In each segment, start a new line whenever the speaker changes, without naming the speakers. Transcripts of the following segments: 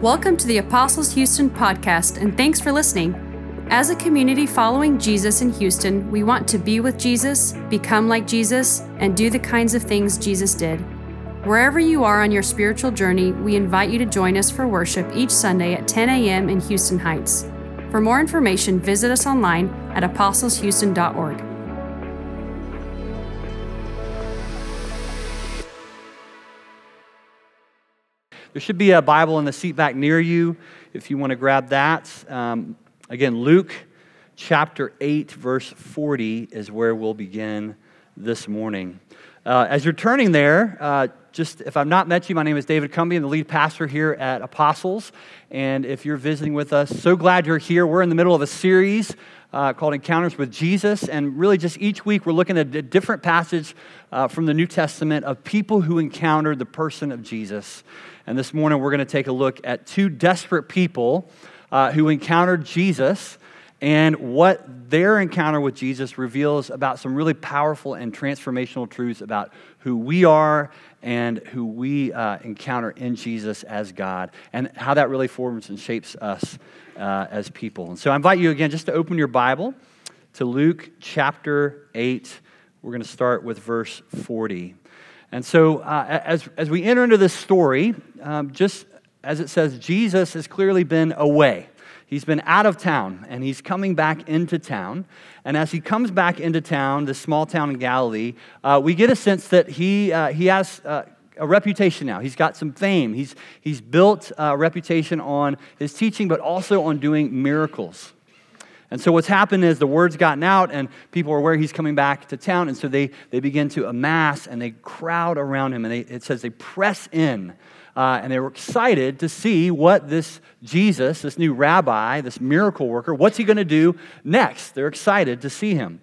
Welcome to the Apostles Houston podcast, and thanks for listening. As a community following Jesus in Houston, we want to be with Jesus, become like Jesus, and do the kinds of things Jesus did. Wherever you are on your spiritual journey, we invite you to join us for worship each Sunday at 10 a.m. in Houston Heights. For more information, visit us online at apostleshouston.org.
There should be a Bible in the seat back near you if you want to grab that. Um, again, Luke chapter 8, verse 40 is where we'll begin this morning. Uh, as you're turning there, uh, just if I've not met you, my name is David Cumbie. I'm the lead pastor here at Apostles. And if you're visiting with us, so glad you're here. We're in the middle of a series uh, called Encounters with Jesus. And really, just each week, we're looking at a different passage uh, from the New Testament of people who encountered the person of Jesus. And this morning, we're going to take a look at two desperate people uh, who encountered Jesus and what their encounter with Jesus reveals about some really powerful and transformational truths about who we are and who we uh, encounter in Jesus as God, and how that really forms and shapes us uh, as people. And so I invite you again just to open your Bible to Luke chapter 8. We're going to start with verse 40. And so, uh, as, as we enter into this story, um, just as it says, Jesus has clearly been away. He's been out of town and he's coming back into town. And as he comes back into town, this small town in Galilee, uh, we get a sense that he, uh, he has uh, a reputation now. He's got some fame. He's, he's built a reputation on his teaching, but also on doing miracles. And so what's happened is the word's gotten out and people are aware he's coming back to town. And so they, they begin to amass and they crowd around him. And they, it says they press in. Uh, and they were excited to see what this Jesus, this new rabbi, this miracle worker, what's he going to do next? They're excited to see him.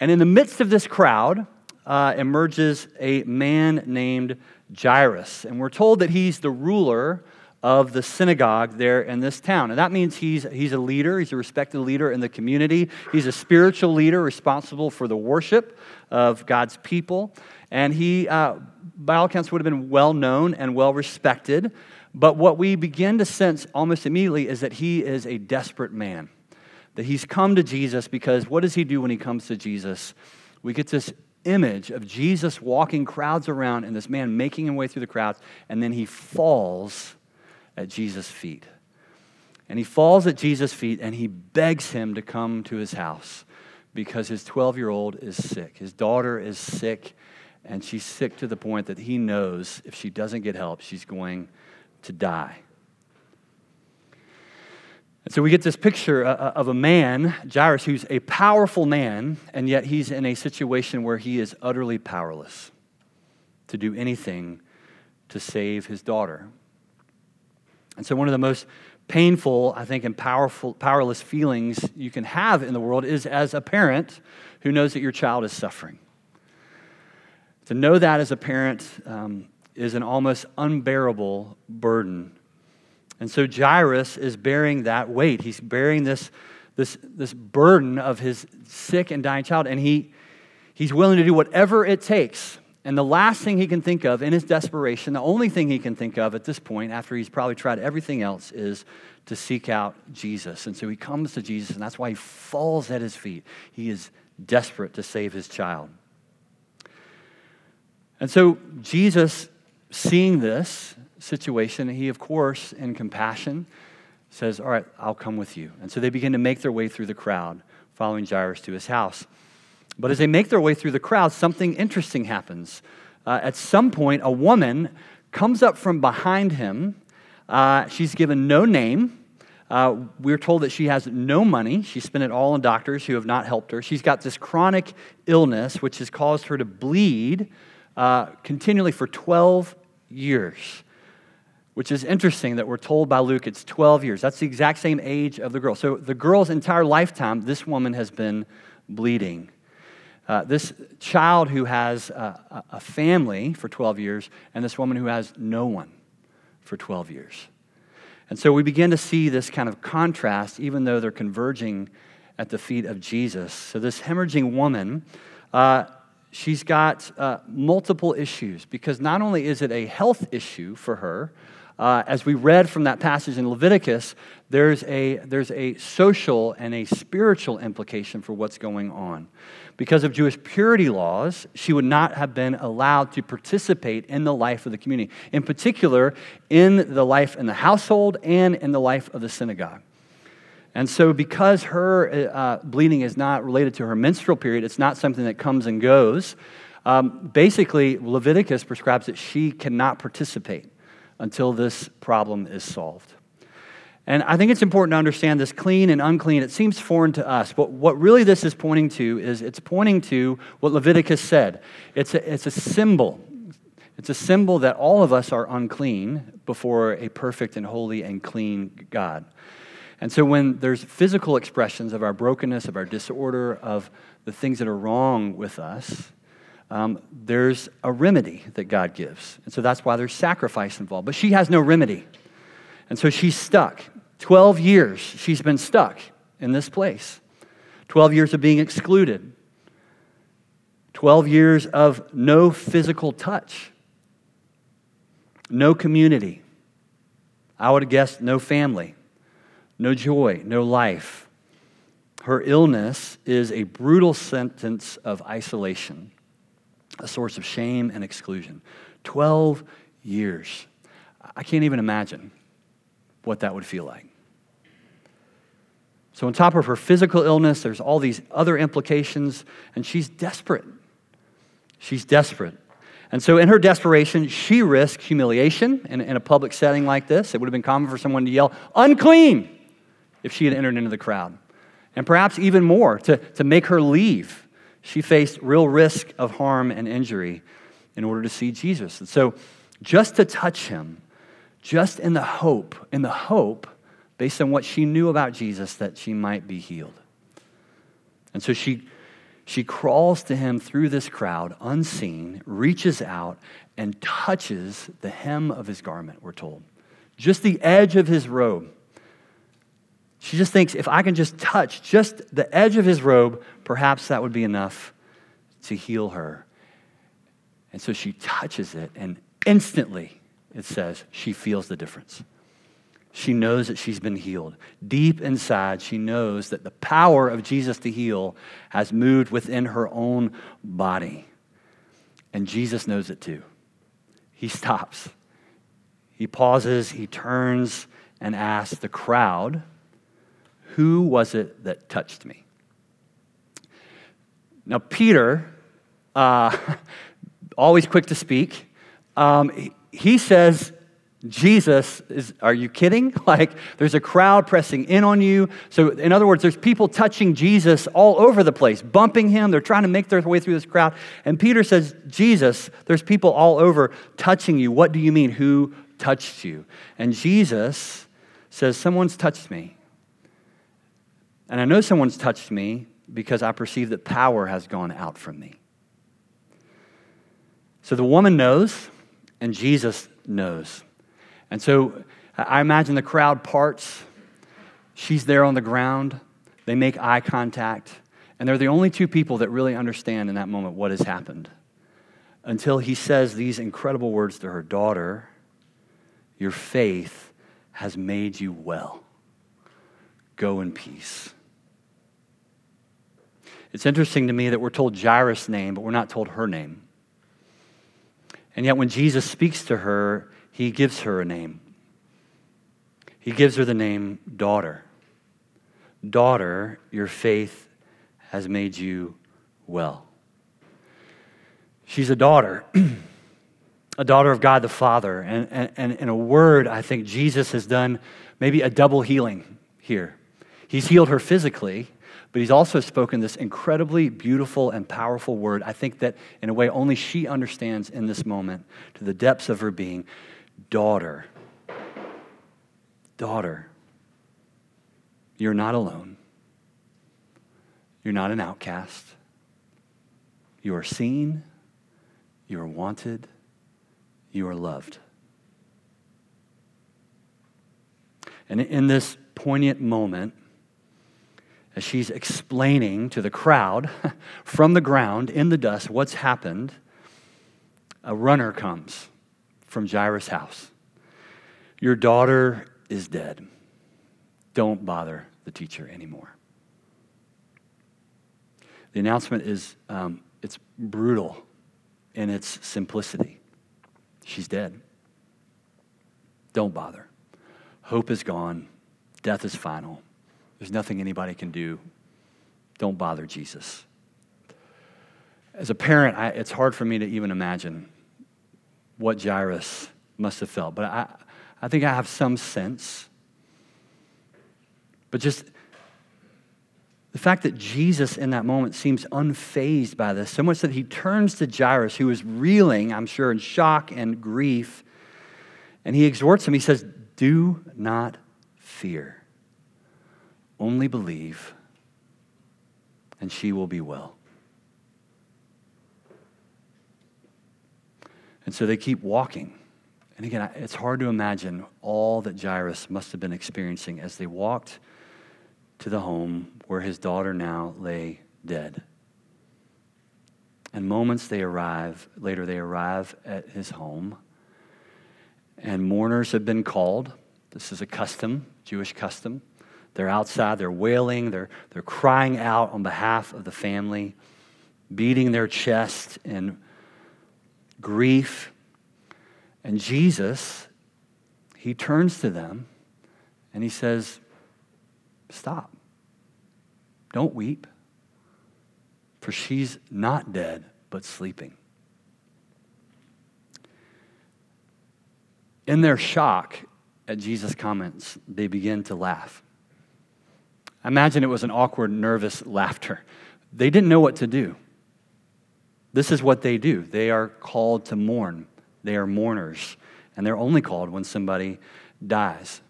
And in the midst of this crowd uh, emerges a man named Jairus. And we're told that he's the ruler of the synagogue there in this town. And that means he's, he's a leader, he's a respected leader in the community, he's a spiritual leader responsible for the worship of God's people. And he, uh, by all accounts, would have been well known and well respected. But what we begin to sense almost immediately is that he is a desperate man. That he's come to Jesus because what does he do when he comes to Jesus? We get this image of Jesus walking crowds around and this man making his way through the crowds, and then he falls at Jesus' feet. And he falls at Jesus' feet and he begs him to come to his house because his 12 year old is sick. His daughter is sick, and she's sick to the point that he knows if she doesn't get help, she's going to die. And so we get this picture uh, uh, of a man, Jairus, who's a powerful man, and yet he's in a situation where he is utterly powerless to do anything to save his daughter. And so, one of the most painful, I think, and powerful, powerless feelings you can have in the world is as a parent who knows that your child is suffering. To know that as a parent um, is an almost unbearable burden. And so Jairus is bearing that weight. He's bearing this, this, this burden of his sick and dying child, and he, he's willing to do whatever it takes and the last thing he can think of in his desperation, the only thing he can think of at this point, after he's probably tried everything else, is to seek out Jesus. And so he comes to Jesus, and that's why he falls at his feet. He is desperate to save his child. And so Jesus, seeing this situation, he, of course, in compassion, says, All right, I'll come with you. And so they begin to make their way through the crowd, following Jairus to his house. But as they make their way through the crowd, something interesting happens. Uh, at some point, a woman comes up from behind him. Uh, she's given no name. Uh, we're told that she has no money. She spent it all on doctors who have not helped her. She's got this chronic illness, which has caused her to bleed uh, continually for 12 years, which is interesting that we're told by Luke it's 12 years. That's the exact same age of the girl. So, the girl's entire lifetime, this woman has been bleeding. Uh, this child who has a, a family for 12 years, and this woman who has no one for 12 years. And so we begin to see this kind of contrast, even though they're converging at the feet of Jesus. So, this hemorrhaging woman, uh, she's got uh, multiple issues because not only is it a health issue for her, uh, as we read from that passage in Leviticus, there's a, there's a social and a spiritual implication for what's going on. Because of Jewish purity laws, she would not have been allowed to participate in the life of the community, in particular, in the life in the household and in the life of the synagogue. And so, because her uh, bleeding is not related to her menstrual period, it's not something that comes and goes. Um, basically, Leviticus prescribes that she cannot participate until this problem is solved. And I think it's important to understand this clean and unclean. It seems foreign to us, but what really this is pointing to is it's pointing to what Leviticus said. It's a, it's a symbol. It's a symbol that all of us are unclean before a perfect and holy and clean God. And so when there's physical expressions of our brokenness, of our disorder, of the things that are wrong with us, um, there's a remedy that God gives. And so that's why there's sacrifice involved. But she has no remedy. And so she's stuck. 12 years she's been stuck in this place. 12 years of being excluded. 12 years of no physical touch. No community. I would have guessed no family. No joy. No life. Her illness is a brutal sentence of isolation a source of shame and exclusion. 12 years. I can't even imagine what that would feel like. So, on top of her physical illness, there's all these other implications, and she's desperate. She's desperate. And so, in her desperation, she risked humiliation in, in a public setting like this. It would have been common for someone to yell, unclean, if she had entered into the crowd. And perhaps even more, to, to make her leave she faced real risk of harm and injury in order to see Jesus. And so, just to touch him, just in the hope, in the hope, based on what she knew about Jesus, that she might be healed. And so she, she crawls to him through this crowd, unseen, reaches out, and touches the hem of his garment, we're told. Just the edge of his robe. She just thinks if I can just touch just the edge of his robe, perhaps that would be enough to heal her. And so she touches it, and instantly, it says, she feels the difference. She knows that she's been healed. Deep inside, she knows that the power of Jesus to heal has moved within her own body. And Jesus knows it too. He stops. He pauses, he turns, and asks the crowd, who was it that touched me? Now, Peter, uh, always quick to speak, um, he, says, Jesus is, are you kidding? Like, there's a crowd pressing in on you. So, in other words, there's people touching Jesus all over the place, bumping him. They're trying to make their way through this crowd. And Peter says, Jesus, there's people all over touching you. What do you mean? Who touched you? And Jesus says, Someone's touched me. And I know someone's touched me because I perceive that power has gone out from me. So the woman knows, and Jesus knows. And so I imagine the crowd parts. She's there on the ground. They make eye contact. And they're the only two people that really understand in that moment what has happened. Until he says these incredible words to her daughter Your faith has made you well. Go in peace. It's interesting to me that we're told Jairus' name, but we're not told her name. And yet, when Jesus speaks to her, he gives her a name. He gives her the name daughter. Daughter, your faith has made you well. She's a daughter, a daughter of God the Father. And, and, and in a word, I think Jesus has done maybe a double healing here. He's healed her physically, but he's also spoken this incredibly beautiful and powerful word, I think that in a way only she understands in this moment, to the depths of her being daughter. Daughter, you're not alone. You're not an outcast. You are seen, you are wanted, you are loved. And in this poignant moment, as she's explaining to the crowd from the ground in the dust what's happened, a runner comes from Jairus' house. Your daughter is dead. Don't bother the teacher anymore. The announcement is um, it's brutal in its simplicity. She's dead. Don't bother. Hope is gone. Death is final. There's nothing anybody can do. Don't bother Jesus. As a parent, I, it's hard for me to even imagine what Jairus must have felt, but I, I think I have some sense. But just the fact that Jesus in that moment seems unfazed by this, so much that he turns to Jairus, who is reeling, I'm sure, in shock and grief, and he exhorts him. He says, Do not fear, only believe, and she will be well. And so they keep walking. And again, it's hard to imagine all that Jairus must have been experiencing as they walked to the home where his daughter now lay dead. And moments they arrive, later they arrive at his home, and mourners have been called. This is a custom, Jewish custom. They're outside, they're wailing, they're, they're crying out on behalf of the family, beating their chest in grief. And Jesus, he turns to them and he says, Stop. Don't weep, for she's not dead, but sleeping. In their shock at Jesus' comments, they begin to laugh. Imagine it was an awkward, nervous laughter. They didn't know what to do. This is what they do. They are called to mourn. They are mourners, and they're only called when somebody dies.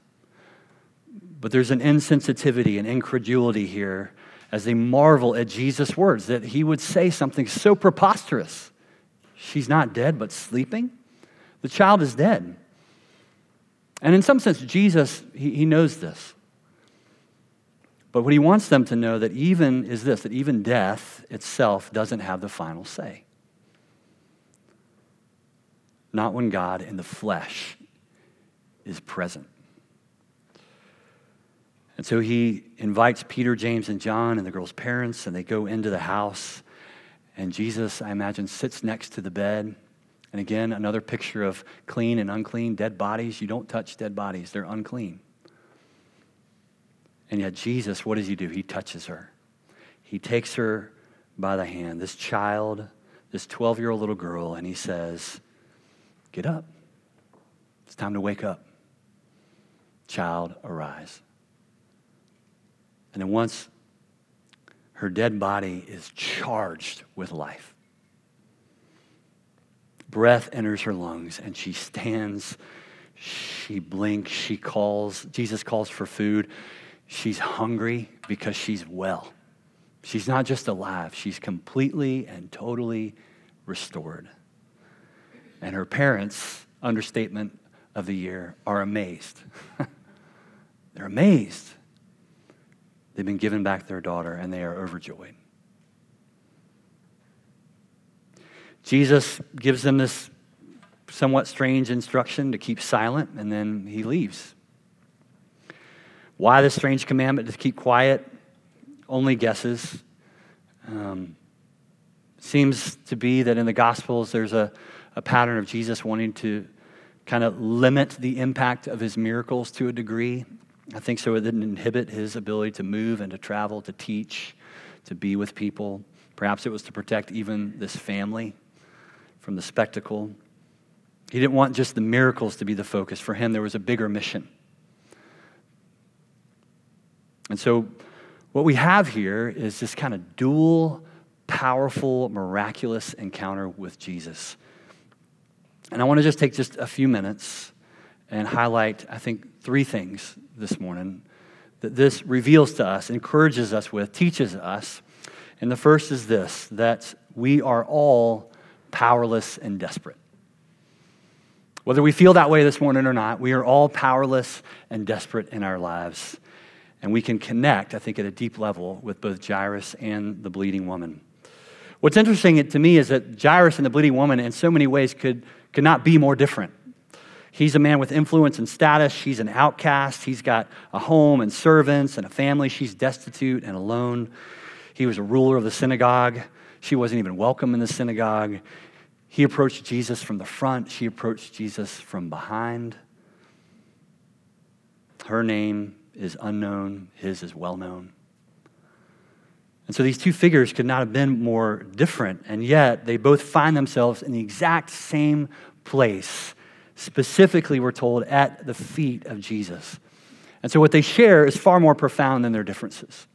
But there's an insensitivity and incredulity here as they marvel at Jesus' words that he would say something so preposterous. She's not dead, but sleeping? The child is dead. And in some sense, Jesus, he, he knows this. But what he wants them to know that even is this that even death itself doesn't have the final say. Not when God in the flesh is present. And so he invites Peter, James, and John and the girl's parents, and they go into the house. And Jesus, I imagine, sits next to the bed. And again, another picture of clean and unclean, dead bodies. You don't touch dead bodies, they're unclean. And yet, Jesus, what does he do? He touches her. He takes her by the hand, this child, this 12 year old little girl, and he says, Get up. It's time to wake up. Child, arise. And then once her dead body is charged with life, breath enters her lungs and she stands, she blinks, she calls. Jesus calls for food. She's hungry because she's well. She's not just alive, she's completely and totally restored. And her parents, understatement of the year, are amazed. They're amazed. They've been given back their daughter and they are overjoyed. Jesus gives them this somewhat strange instruction to keep silent, and then he leaves. Why the strange commandment to keep quiet? Only guesses. Um, seems to be that in the Gospels there's a, a pattern of Jesus wanting to kind of limit the impact of his miracles to a degree. I think so it didn't inhibit his ability to move and to travel, to teach, to be with people. Perhaps it was to protect even this family from the spectacle. He didn't want just the miracles to be the focus. For him, there was a bigger mission. And so, what we have here is this kind of dual, powerful, miraculous encounter with Jesus. And I want to just take just a few minutes and highlight, I think, three things this morning that this reveals to us, encourages us with, teaches us. And the first is this that we are all powerless and desperate. Whether we feel that way this morning or not, we are all powerless and desperate in our lives. And we can connect, I think, at a deep level with both Jairus and the bleeding woman. What's interesting to me is that Jairus and the bleeding woman, in so many ways, could, could not be more different. He's a man with influence and status. She's an outcast. He's got a home and servants and a family. She's destitute and alone. He was a ruler of the synagogue. She wasn't even welcome in the synagogue. He approached Jesus from the front. She approached Jesus from behind. Her name is unknown, his is well known. And so these two figures could not have been more different, and yet they both find themselves in the exact same place. Specifically, we're told, at the feet of Jesus. And so what they share is far more profound than their differences.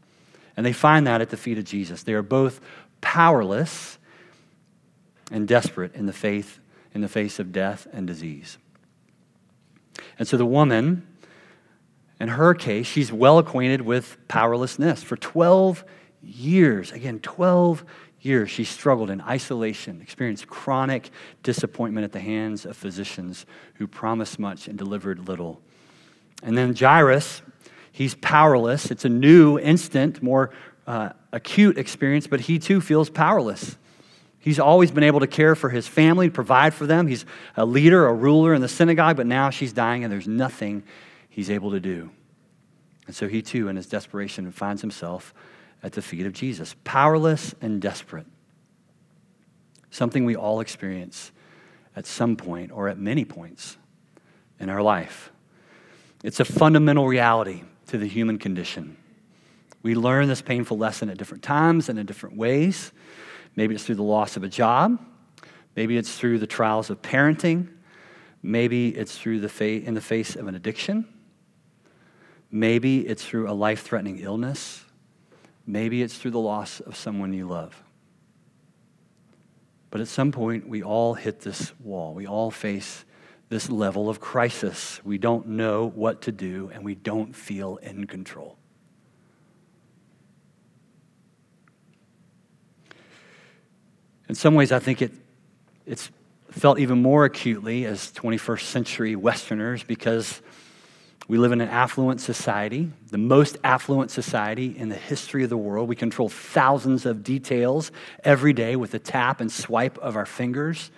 And they find that at the feet of Jesus. They are both powerless and desperate in the faith in the face of death and disease. And so the woman, in her case, she's well acquainted with powerlessness. For 12 years, again, 12 years, she struggled in isolation, experienced chronic disappointment at the hands of physicians who promised much and delivered little. And then Jairus, he's powerless. It's a new, instant, more uh, acute experience, but he too feels powerless. He's always been able to care for his family, provide for them. He's a leader, a ruler in the synagogue, but now she's dying and there's nothing he's able to do. And so he too, in his desperation, finds himself at the feet of Jesus, powerless and desperate. Something we all experience at some point or at many points in our life. It's a fundamental reality to the human condition. We learn this painful lesson at different times and in different ways. Maybe it's through the loss of a job. Maybe it's through the trials of parenting. Maybe it's through the fa- in the face of an addiction. Maybe it's through a life threatening illness. Maybe it's through the loss of someone you love. But at some point, we all hit this wall. We all face this level of crisis. We don't know what to do, and we don't feel in control. In some ways, I think it, it's felt even more acutely as 21st century Westerners because we live in an affluent society, the most affluent society in the history of the world. We control thousands of details every day with a tap and swipe of our fingers,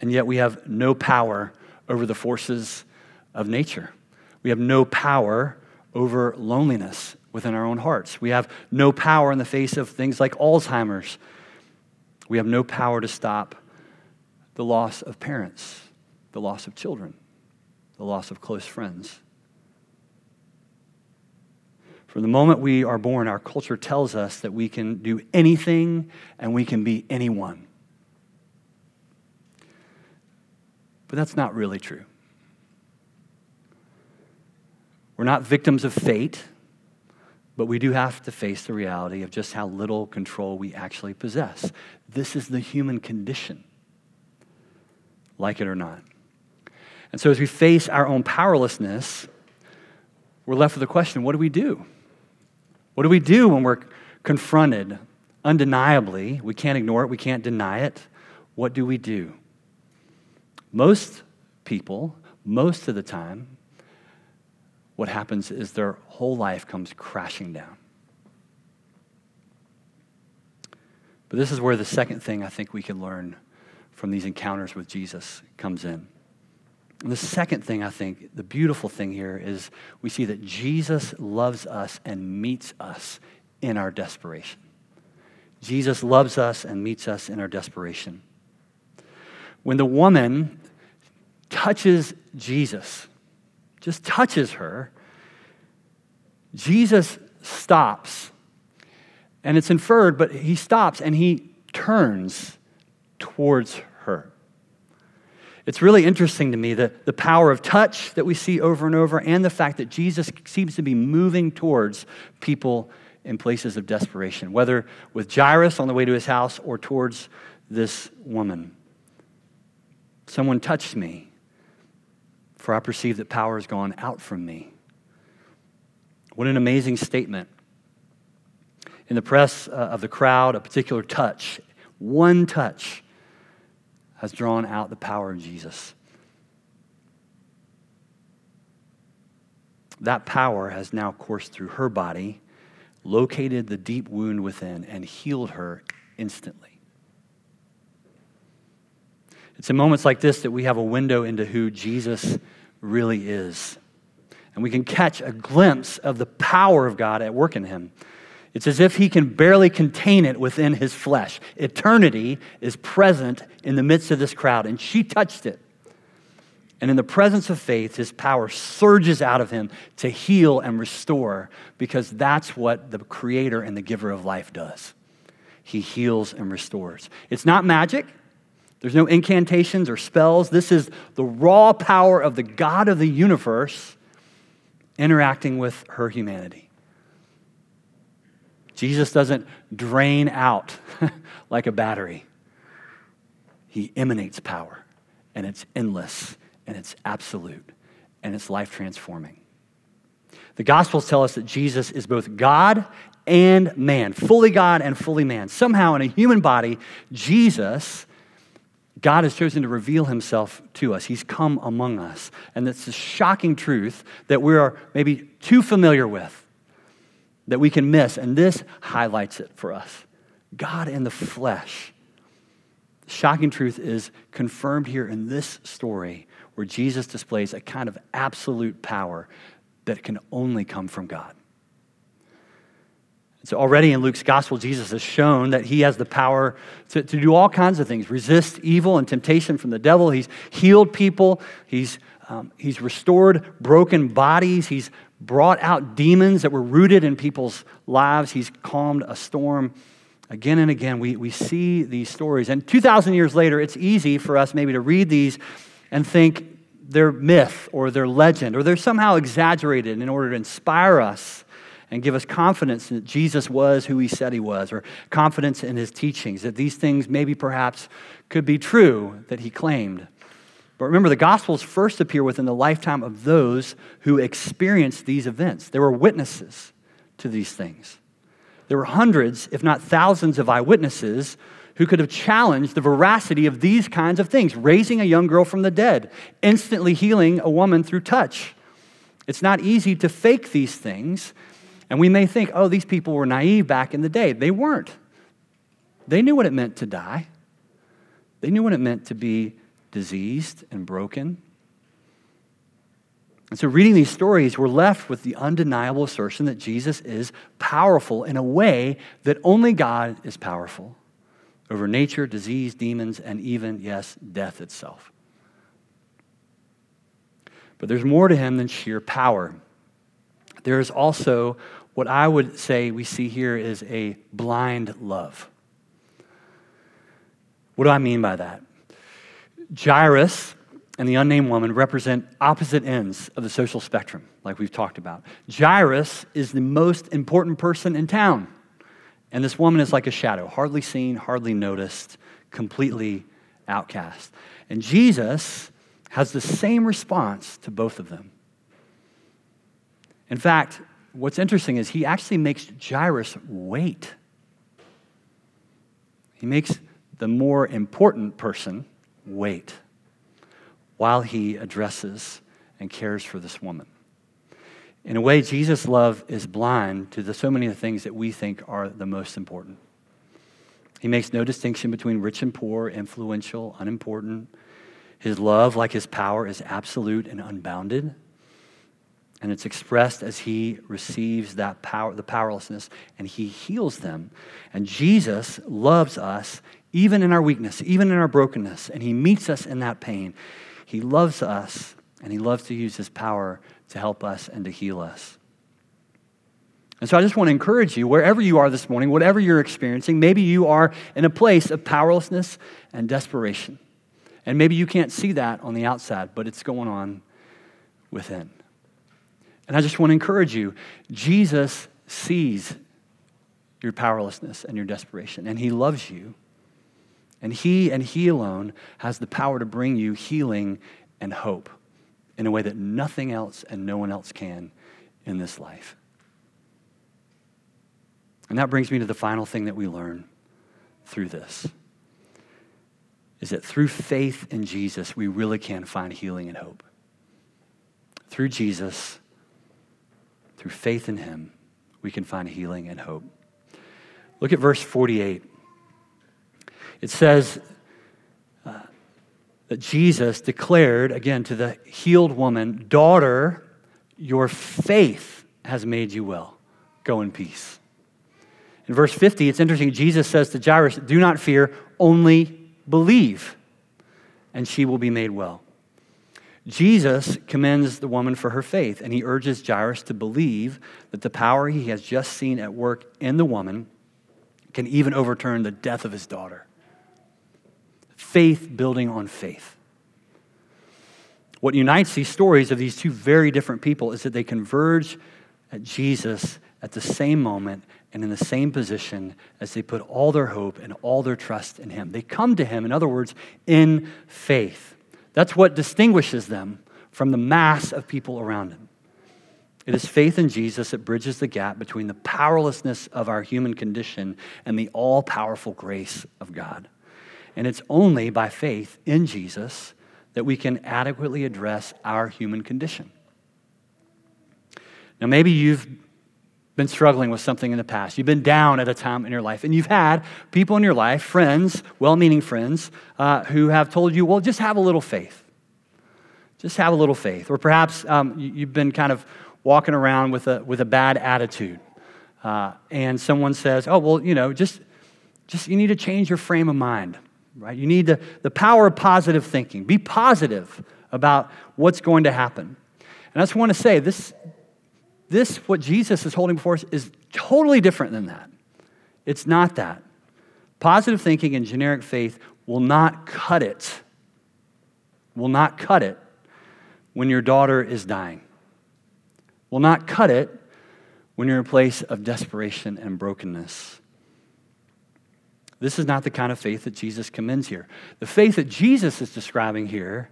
and yet we have no power over the forces of nature. We have no power over loneliness within our own hearts. We have no power in the face of things like Alzheimer's we have no power to stop the loss of parents, the loss of children, the loss of close friends. From the moment we are born, our culture tells us that we can do anything and we can be anyone. But that's not really true. We're not victims of fate. But we do have to face the reality of just how little control we actually possess. This is the human condition, like it or not. And so, as we face our own powerlessness, we're left with the question what do we do? What do we do when we're confronted undeniably? We can't ignore it, we can't deny it. What do we do? Most people, most of the time, what happens is their whole life comes crashing down. But this is where the second thing I think we can learn from these encounters with Jesus comes in. And the second thing I think, the beautiful thing here is we see that Jesus loves us and meets us in our desperation. Jesus loves us and meets us in our desperation. When the woman touches Jesus, just touches her, Jesus stops. And it's inferred, but he stops and he turns towards her. It's really interesting to me that the power of touch that we see over and over, and the fact that Jesus seems to be moving towards people in places of desperation, whether with Jairus on the way to his house or towards this woman. Someone touched me for I perceive that power has gone out from me. What an amazing statement. In the press uh, of the crowd, a particular touch, one touch, has drawn out the power of Jesus. That power has now coursed through her body, located the deep wound within, and healed her instantly. It's in moments like this that we have a window into who Jesus really is. And we can catch a glimpse of the power of God at work in him. It's as if he can barely contain it within his flesh. Eternity is present in the midst of this crowd, and she touched it. And in the presence of faith, his power surges out of him to heal and restore because that's what the creator and the giver of life does. He heals and restores. It's not magic, there's no incantations or spells. This is the raw power of the God of the universe interacting with her humanity. Jesus doesn't drain out like a battery, he emanates power, and it's endless, and it's absolute, and it's life transforming. The Gospels tell us that Jesus is both God and man, fully God and fully man. Somehow, in a human body, Jesus God has chosen to reveal himself to us. He's come among us. And it's a shocking truth that we are maybe too familiar with, that we can miss. And this highlights it for us God in the flesh. The shocking truth is confirmed here in this story where Jesus displays a kind of absolute power that can only come from God. So, already in Luke's gospel, Jesus has shown that he has the power to, to do all kinds of things resist evil and temptation from the devil. He's healed people, he's, um, he's restored broken bodies, he's brought out demons that were rooted in people's lives, he's calmed a storm. Again and again, we, we see these stories. And 2,000 years later, it's easy for us maybe to read these and think they're myth or they're legend or they're somehow exaggerated in order to inspire us and give us confidence that Jesus was who he said he was, or confidence in his teachings, that these things maybe perhaps could be true that he claimed. But remember, the Gospels first appear within the lifetime of those who experienced these events. There were witnesses to these things. There were hundreds, if not thousands, of eyewitnesses who could have challenged the veracity of these kinds of things raising a young girl from the dead, instantly healing a woman through touch. It's not easy to fake these things, and we may think, oh, these people were naive back in the day. They weren't. They knew what it meant to die, they knew what it meant to be diseased and broken. And so, reading these stories, we're left with the undeniable assertion that Jesus is powerful in a way that only God is powerful over nature, disease, demons, and even, yes, death itself. But there's more to him than sheer power. There is also what I would say we see here is a blind love. What do I mean by that? Jairus and the unnamed woman represent opposite ends of the social spectrum, like we've talked about. Jairus is the most important person in town, and this woman is like a shadow, hardly seen, hardly noticed, completely outcast. And Jesus has the same response to both of them. In fact, what's interesting is he actually makes Jairus wait. He makes the more important person wait while he addresses and cares for this woman. In a way, Jesus' love is blind to the, so many of the things that we think are the most important. He makes no distinction between rich and poor, influential, unimportant. His love, like his power, is absolute and unbounded and it's expressed as he receives that power, the powerlessness, and he heals them. And Jesus loves us even in our weakness, even in our brokenness, and he meets us in that pain. He loves us, and he loves to use his power to help us and to heal us. And so I just want to encourage you, wherever you are this morning, whatever you're experiencing, maybe you are in a place of powerlessness and desperation. And maybe you can't see that on the outside, but it's going on within. And I just want to encourage you Jesus sees your powerlessness and your desperation, and He loves you. And He and He alone has the power to bring you healing and hope in a way that nothing else and no one else can in this life. And that brings me to the final thing that we learn through this is that through faith in Jesus, we really can find healing and hope. Through Jesus, through faith in him, we can find healing and hope. Look at verse 48. It says, uh, that Jesus declared again to the healed woman, Daughter, your faith has made you well. Go in peace. In verse 50, it's interesting. Jesus says to Jairus, Do not fear, only believe, and she will be made well. Jesus commends the woman for her faith, and he urges Jairus to believe that the power he has just seen at work in the woman can even overturn the death of his daughter. Faith building on faith. What unites these stories of these two very different people is that they converge at Jesus at the same moment and in the same position as they put all their hope and all their trust in Him. They come to Him, in other words, in faith. That's what distinguishes them from the mass of people around Him. It is faith in Jesus that bridges the gap between the powerlessness of our human condition and the all powerful grace of God. And it's only by faith in Jesus that we can adequately address our human condition. Now, maybe you've been struggling with something in the past. You've been down at a time in your life, and you've had people in your life, friends, well meaning friends, uh, who have told you, well, just have a little faith. Just have a little faith. Or perhaps um, you've been kind of walking around with a, with a bad attitude, uh, and someone says, oh, well, you know, just, just you need to change your frame of mind, right? You need the, the power of positive thinking. Be positive about what's going to happen. And I just want to say this, this, what Jesus is holding before us, is totally different than that. It's not that. Positive thinking and generic faith will not cut it, will not cut it when your daughter is dying, will not cut it when you're in a place of desperation and brokenness. This is not the kind of faith that Jesus commends here. The faith that Jesus is describing here,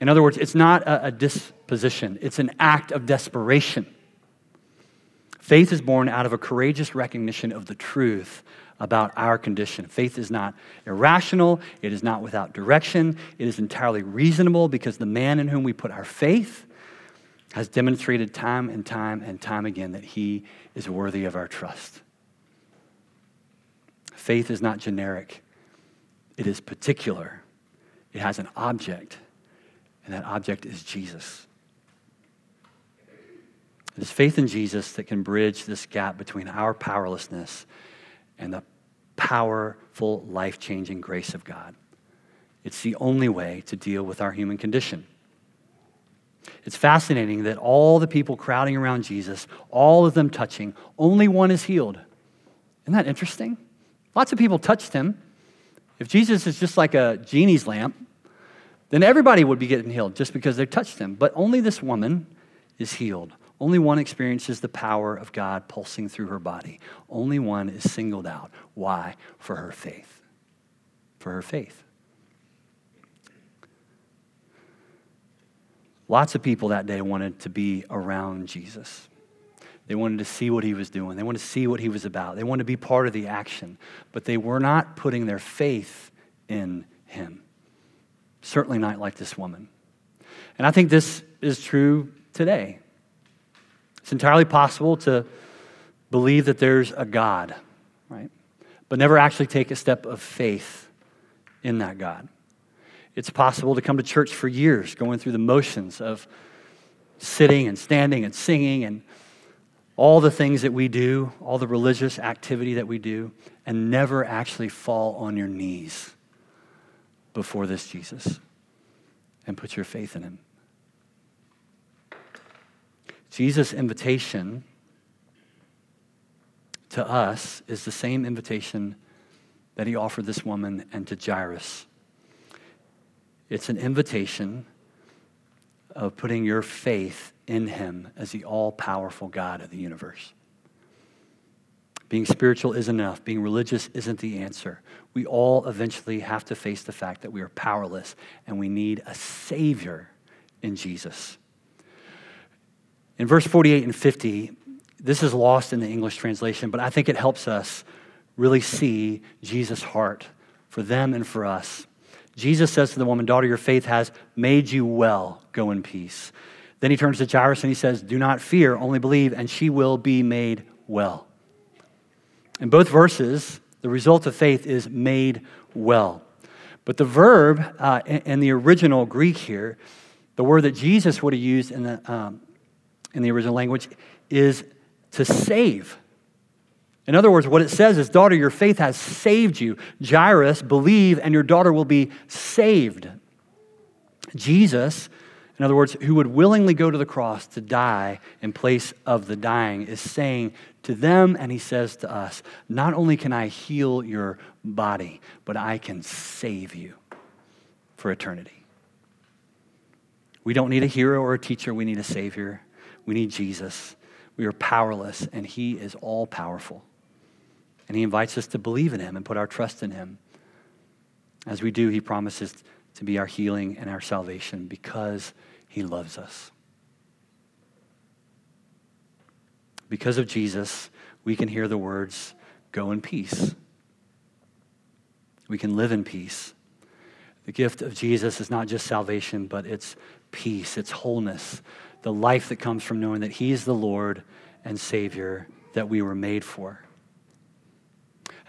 in other words, it's not a, a disposition, it's an act of desperation. Faith is born out of a courageous recognition of the truth about our condition. Faith is not irrational, it is not without direction, it is entirely reasonable because the man in whom we put our faith has demonstrated time and time and time again that he is worthy of our trust. Faith is not generic, it is particular. It has an object, and that object is Jesus. It is faith in Jesus that can bridge this gap between our powerlessness and the powerful, life changing grace of God. It's the only way to deal with our human condition. It's fascinating that all the people crowding around Jesus, all of them touching, only one is healed. Isn't that interesting? Lots of people touched him. If Jesus is just like a genie's lamp, then everybody would be getting healed just because they touched him. But only this woman is healed. Only one experiences the power of God pulsing through her body. Only one is singled out. Why? For her faith. For her faith. Lots of people that day wanted to be around Jesus. They wanted to see what he was doing. They wanted to see what he was about. They wanted to be part of the action, but they were not putting their faith in him. Certainly not like this woman. And I think this is true today. It's entirely possible to believe that there's a God, right? But never actually take a step of faith in that God. It's possible to come to church for years, going through the motions of sitting and standing and singing and all the things that we do, all the religious activity that we do, and never actually fall on your knees before this Jesus and put your faith in him. Jesus' invitation to us is the same invitation that he offered this woman and to Jairus. It's an invitation of putting your faith in him as the all powerful God of the universe. Being spiritual isn't enough. Being religious isn't the answer. We all eventually have to face the fact that we are powerless and we need a Savior in Jesus. In verse 48 and 50, this is lost in the English translation, but I think it helps us really see Jesus' heart for them and for us. Jesus says to the woman, Daughter, your faith has made you well. Go in peace. Then he turns to Jairus and he says, Do not fear, only believe, and she will be made well. In both verses, the result of faith is made well. But the verb uh, in, the original Greek here, the word that Jesus would have used in the, um, in the original language, is to save. In other words, what it says is, Daughter, your faith has saved you. Jairus, believe, and your daughter will be saved. Jesus, in other words, who would willingly go to the cross to die in place of the dying, is saying to them, and he says to us, Not only can I heal your body, but I can save you for eternity. We don't need a hero or a teacher, we need a Savior. We need Jesus. We are powerless, and He is all powerful. And He invites us to believe in Him and put our trust in Him. As we do, He promises to be our healing and our salvation because He loves us. Because of Jesus, we can hear the words, Go in peace. We can live in peace. The gift of Jesus is not just salvation, but it's peace, it's wholeness, the life that comes from knowing that He is the Lord and Savior that we were made for.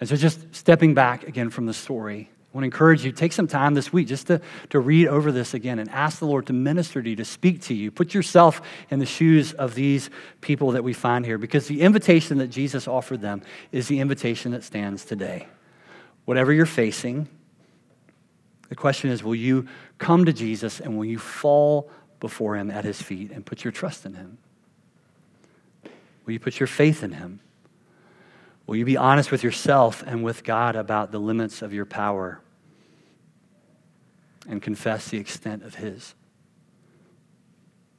And so, just stepping back again from the story, I want to encourage you, take some time this week just to, to read over this again and ask the Lord to minister to you, to speak to you. Put yourself in the shoes of these people that we find here because the invitation that Jesus offered them is the invitation that stands today. Whatever you're facing, the question is will you come to Jesus and will you fall before him at his feet and put your trust in him? Will you put your faith in him? Will you be honest with yourself and with God about the limits of your power and confess the extent of his?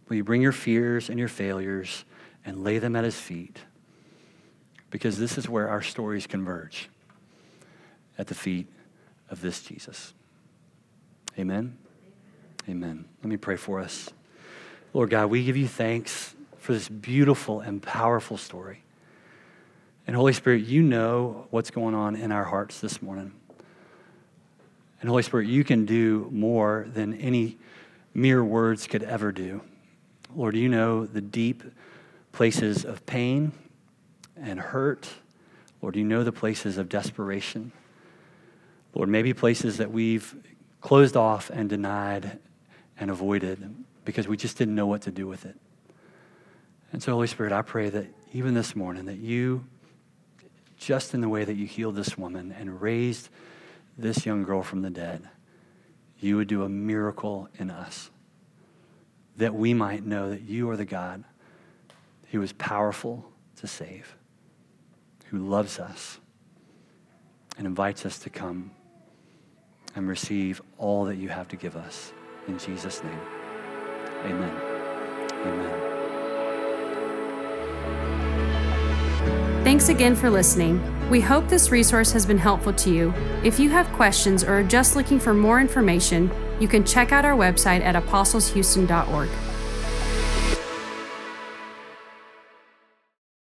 Will you bring your fears and your failures and lay them at his feet? Because this is where our stories converge at the feet of this Jesus. Amen. Amen. Let me pray for us. Lord God, we give you thanks for this beautiful and powerful story. And Holy Spirit, you know what's going on in our hearts this morning. And Holy Spirit, you can do more than any mere words could ever do. Lord, you know the deep places of pain and hurt. Lord, you know the places of desperation. Lord, maybe places that we've closed off and denied and avoided because we just didn't know what to do with it. And so, Holy Spirit, I pray that even this morning, that you, just in the way that you healed this woman and raised this young girl from the dead, you would do a miracle in us. That we might know that you are the God who is powerful to save, who loves us, and invites us to come and receive all that you have to give us. In Jesus' name, amen. Amen.
Thanks again for listening. We hope this resource has been helpful to you. If you have questions or are just looking for more information, you can check out our website at apostleshouston.org.